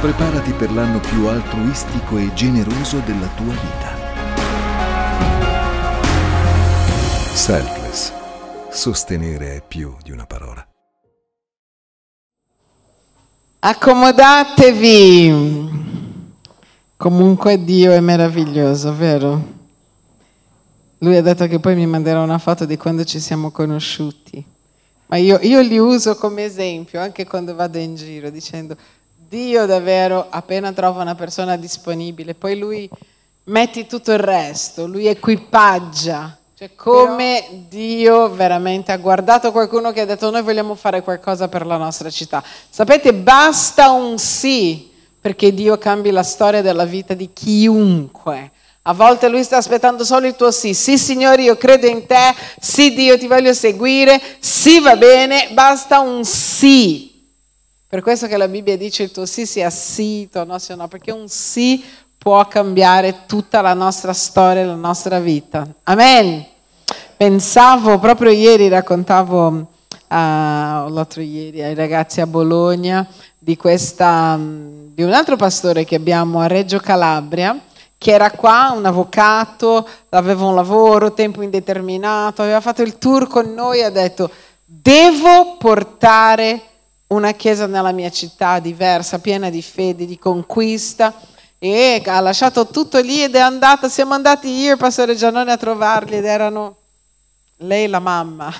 Preparati per l'anno più altruistico e generoso della tua vita. Selfless. Sostenere è più di una parola. Accomodatevi. Comunque Dio è meraviglioso, vero? Lui ha detto che poi mi manderà una foto di quando ci siamo conosciuti. Ma io, io li uso come esempio anche quando vado in giro dicendo Dio davvero appena trova una persona disponibile, poi lui metti tutto il resto, lui equipaggia. Cioè come Però... Dio veramente ha guardato qualcuno che ha detto noi vogliamo fare qualcosa per la nostra città. Sapete, basta un sì perché Dio cambi la storia della vita di chiunque. A volte lui sta aspettando solo il tuo sì. Sì, Signore, io credo in te. Sì, Dio, ti voglio seguire. Sì, va bene. Basta un sì. Per questo che la Bibbia dice il tuo sì sia sì, il tuo no sia no, perché un sì può cambiare tutta la nostra storia, la nostra vita. Amen. Pensavo, proprio ieri raccontavo uh, l'altro ieri ai ragazzi a Bologna di, questa, di un altro pastore che abbiamo a Reggio Calabria, che era qua, un avvocato, aveva un lavoro, tempo indeterminato, aveva fatto il tour con noi e ha detto devo portare una chiesa nella mia città diversa, piena di fede, di conquista e ha lasciato tutto lì ed è andata, siamo andati io e il pastore Giannone a trovarli ed erano lei e la mamma.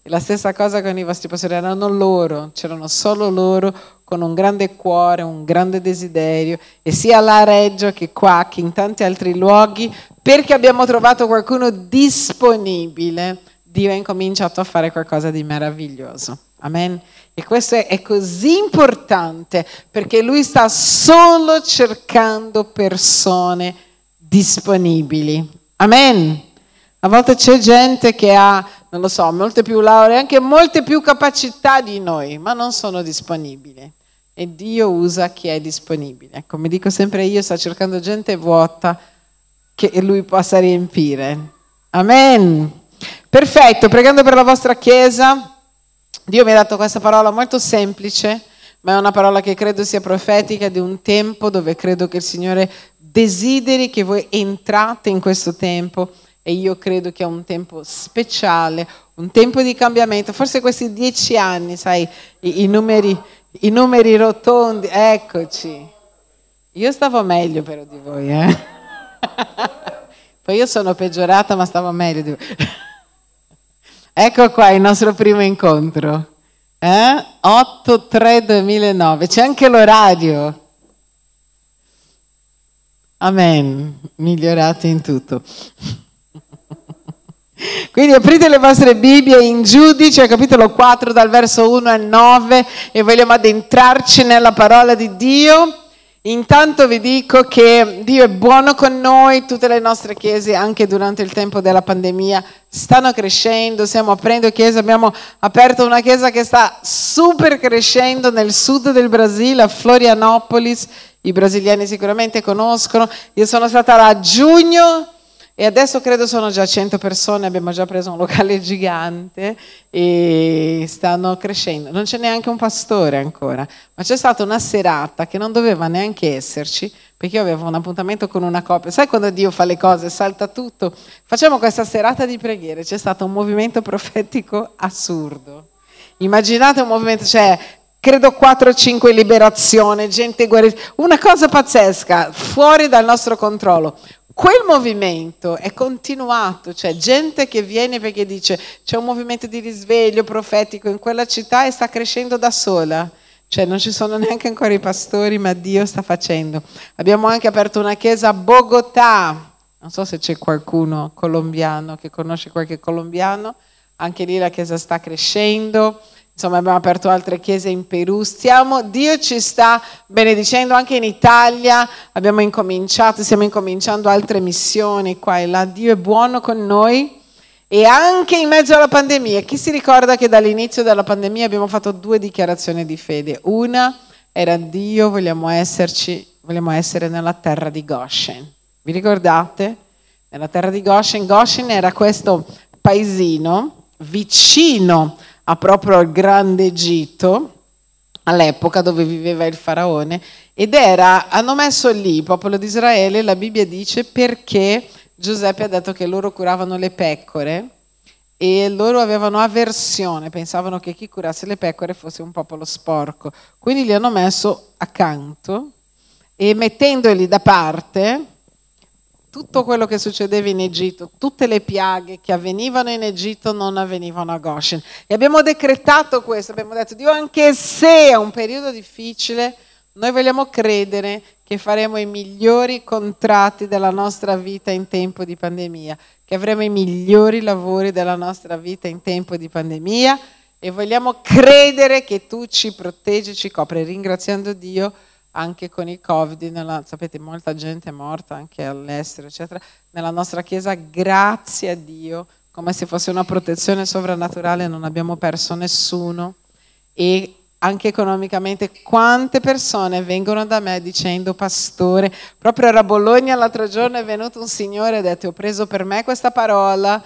E la stessa cosa con i vostri pastori, erano loro, c'erano solo loro con un grande cuore, un grande desiderio e sia là a Reggio che qua che in tanti altri luoghi perché abbiamo trovato qualcuno disponibile, Dio ha incominciato a fare qualcosa di meraviglioso. Amen. E questo è, così importante perché lui sta solo cercando persone disponibili. Amen. A volte c'è gente che ha, non lo so, molte più lauree, anche molte più capacità di noi, ma non sono disponibili. E Dio usa chi è disponibile. Come dico sempre io, sta cercando gente vuota che lui possa riempire. Amen. Perfetto, pregando per la vostra Chiesa. Dio mi ha dato questa parola molto semplice, ma è una parola che credo sia profetica di un tempo dove credo che il Signore desideri che voi entrate in questo tempo e io credo che è un tempo speciale, un tempo di cambiamento. Forse questi dieci anni, sai, i, i, numeri, i numeri, rotondi, eccoci. Io stavo meglio però di voi, eh? Poi io sono peggiorata, ma stavo meglio di voi. Ecco qua il nostro primo incontro. Eh? 8-3-2009. C'è anche l'orario. Amen. Migliorate in tutto. Quindi aprite le vostre Bibbie in Giudice, capitolo 4, dal verso 1 al 9, e vogliamo addentrarci nella parola di Dio. Intanto vi dico che Dio è buono con noi, tutte le nostre chiese anche durante il tempo della pandemia stanno crescendo, stiamo aprendo chiese, abbiamo aperto una chiesa che sta super crescendo nel sud del Brasile, a Florianopolis, i brasiliani sicuramente conoscono, io sono stata là a giugno e adesso credo sono già 100 persone, abbiamo già preso un locale gigante e stanno crescendo. Non c'è neanche un pastore ancora, ma c'è stata una serata che non doveva neanche esserci, perché io avevo un appuntamento con una coppia. Sai quando Dio fa le cose, salta tutto? Facciamo questa serata di preghiere, c'è stato un movimento profetico assurdo. Immaginate un movimento, cioè credo 4-5 liberazione, gente guarita, una cosa pazzesca, fuori dal nostro controllo. Quel movimento è continuato, cioè gente che viene perché dice c'è un movimento di risveglio profetico in quella città e sta crescendo da sola. Cioè non ci sono neanche ancora i pastori, ma Dio sta facendo. Abbiamo anche aperto una chiesa a Bogotà. Non so se c'è qualcuno colombiano che conosce qualche colombiano. Anche lì la chiesa sta crescendo. Insomma, abbiamo aperto altre chiese in Perù. Stiamo, Dio ci sta benedicendo anche in Italia. Abbiamo incominciato, stiamo incominciando altre missioni qua e là. Dio è buono con noi. E anche in mezzo alla pandemia, chi si ricorda che dall'inizio della pandemia abbiamo fatto due dichiarazioni di fede? Una era Dio, vogliamo, esserci, vogliamo essere nella terra di Goshen. Vi ricordate? Nella terra di Goshen. Goshen era questo paesino vicino a proprio al grande Egitto, all'epoca dove viveva il faraone ed era, hanno messo lì il popolo di Israele, la Bibbia dice perché Giuseppe ha detto che loro curavano le pecore e loro avevano avversione, pensavano che chi curasse le pecore fosse un popolo sporco. Quindi li hanno messo accanto e mettendoli da parte, tutto quello che succedeva in Egitto, tutte le piaghe che avvenivano in Egitto non avvenivano a Goshen. E abbiamo decretato questo, abbiamo detto, Dio, anche se è un periodo difficile, noi vogliamo credere che faremo i migliori contratti della nostra vita in tempo di pandemia, che avremo i migliori lavori della nostra vita in tempo di pandemia e vogliamo credere che tu ci proteggi, ci copri, ringraziando Dio anche con il Covid, nella, sapete molta gente è morta anche all'estero, eccetera, nella nostra Chiesa, grazie a Dio, come se fosse una protezione sovrannaturale, non abbiamo perso nessuno. E anche economicamente, quante persone vengono da me dicendo, pastore, proprio era a Bologna l'altro giorno è venuto un signore e ha detto, ho preso per me questa parola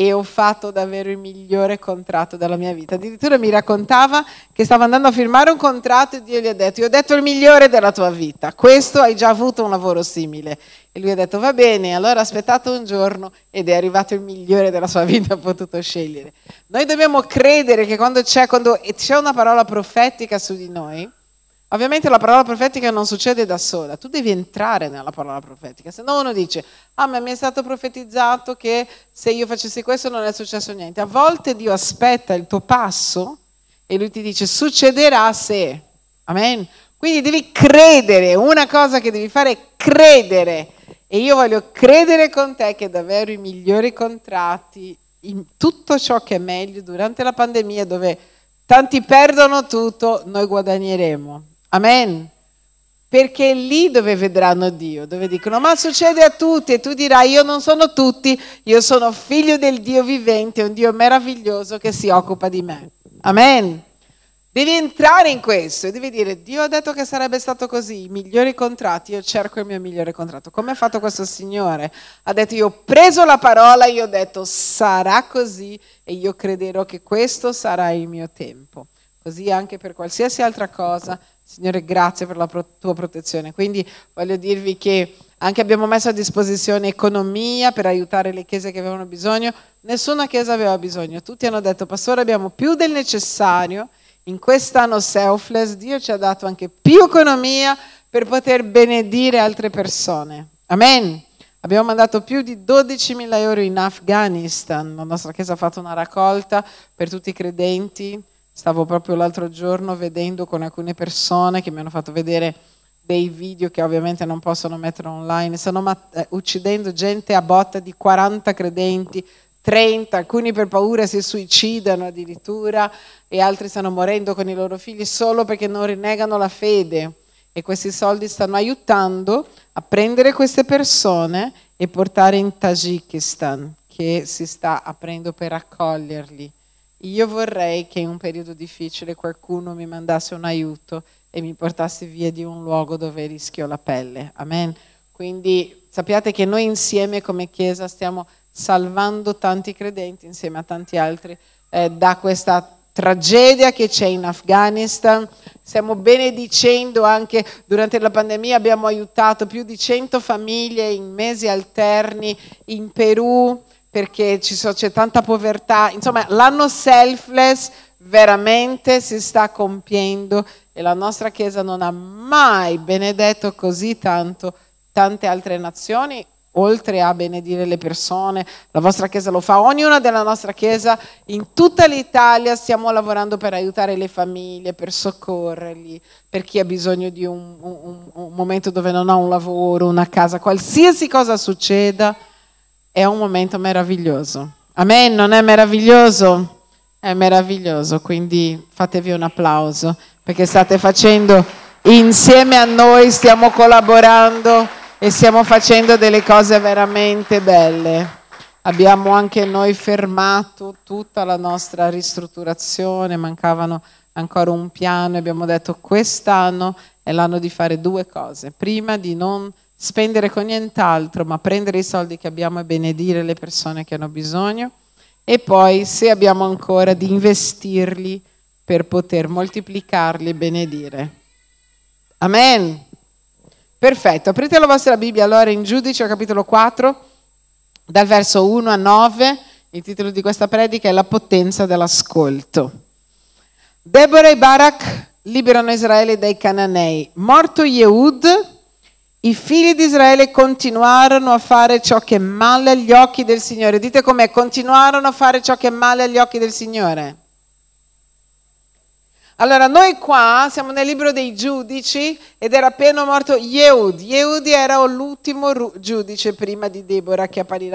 e ho fatto davvero il migliore contratto della mia vita. Addirittura mi raccontava che stava andando a firmare un contratto e Dio gli ha detto, io ho detto il migliore della tua vita, questo hai già avuto un lavoro simile. E lui ha detto, va bene, allora aspettate un giorno ed è arrivato il migliore della sua vita, ha potuto scegliere. Noi dobbiamo credere che quando c'è, quando c'è una parola profetica su di noi, Ovviamente la parola profetica non succede da sola, tu devi entrare nella parola profetica, se no uno dice, ah ma mi è stato profetizzato che se io facessi questo non è successo niente. A volte Dio aspetta il tuo passo e lui ti dice succederà se. Amen. Quindi devi credere, una cosa che devi fare è credere. E io voglio credere con te che davvero i migliori contratti, in tutto ciò che è meglio durante la pandemia dove tanti perdono tutto, noi guadagneremo. Amen. Perché è lì dove vedranno Dio, dove dicono ma succede a tutti e tu dirai io non sono tutti, io sono figlio del Dio vivente, un Dio meraviglioso che si occupa di me. Amen. Devi entrare in questo e devi dire Dio ha detto che sarebbe stato così, i migliori contratti, io cerco il mio migliore contratto. Come ha fatto questo Signore? Ha detto io ho preso la parola, io ho detto sarà così e io crederò che questo sarà il mio tempo. Così anche per qualsiasi altra cosa Signore, grazie per la tua protezione. Quindi voglio dirvi che anche abbiamo messo a disposizione economia per aiutare le chiese che avevano bisogno. Nessuna chiesa aveva bisogno. Tutti hanno detto, pastore, abbiamo più del necessario. In quest'anno selfless Dio ci ha dato anche più economia per poter benedire altre persone. Amen. Abbiamo mandato più di 12.000 euro in Afghanistan. La nostra chiesa ha fatto una raccolta per tutti i credenti Stavo proprio l'altro giorno vedendo con alcune persone che mi hanno fatto vedere dei video che ovviamente non possono mettere online, stanno mat- eh, uccidendo gente a botta di 40 credenti, 30, alcuni per paura si suicidano addirittura e altri stanno morendo con i loro figli solo perché non rinnegano la fede e questi soldi stanno aiutando a prendere queste persone e portare in Tagikistan che si sta aprendo per accoglierli. Io vorrei che in un periodo difficile qualcuno mi mandasse un aiuto e mi portasse via di un luogo dove rischio la pelle. Amen. Quindi sappiate che noi insieme come Chiesa stiamo salvando tanti credenti insieme a tanti altri eh, da questa tragedia che c'è in Afghanistan. Stiamo benedicendo anche durante la pandemia, abbiamo aiutato più di 100 famiglie in mesi alterni in Perù, perché so, c'è tanta povertà. Insomma, l'anno selfless veramente si sta compiendo e la nostra Chiesa non ha mai benedetto così tanto tante altre nazioni, oltre a benedire le persone. La vostra Chiesa lo fa, ognuna della nostra Chiesa in tutta l'Italia stiamo lavorando per aiutare le famiglie, per soccorrerli, per chi ha bisogno di un, un, un momento dove non ha un lavoro, una casa, qualsiasi cosa succeda è un momento meraviglioso. Amen, non è meraviglioso? È meraviglioso, quindi fatevi un applauso perché state facendo insieme a noi, stiamo collaborando e stiamo facendo delle cose veramente belle. Abbiamo anche noi fermato tutta la nostra ristrutturazione, mancavano ancora un piano e abbiamo detto quest'anno è l'anno di fare due cose. Prima di non spendere con nient'altro, ma prendere i soldi che abbiamo e benedire le persone che hanno bisogno e poi, se abbiamo ancora, di investirli per poter moltiplicarli e benedire. Amen. Perfetto, aprite la vostra Bibbia allora in Giudice capitolo 4, dal verso 1 a 9. Il titolo di questa predica è La potenza dell'ascolto. Deborah e Barak liberano Israele dai Cananei. Morto Yehud, i figli di Israele continuarono a fare ciò che è male agli occhi del Signore. Dite com'è, continuarono a fare ciò che è male agli occhi del Signore. Allora, noi qua siamo nel libro dei giudici ed era appena morto Yehud. Yehud era l'ultimo giudice prima di Deborah che apparirà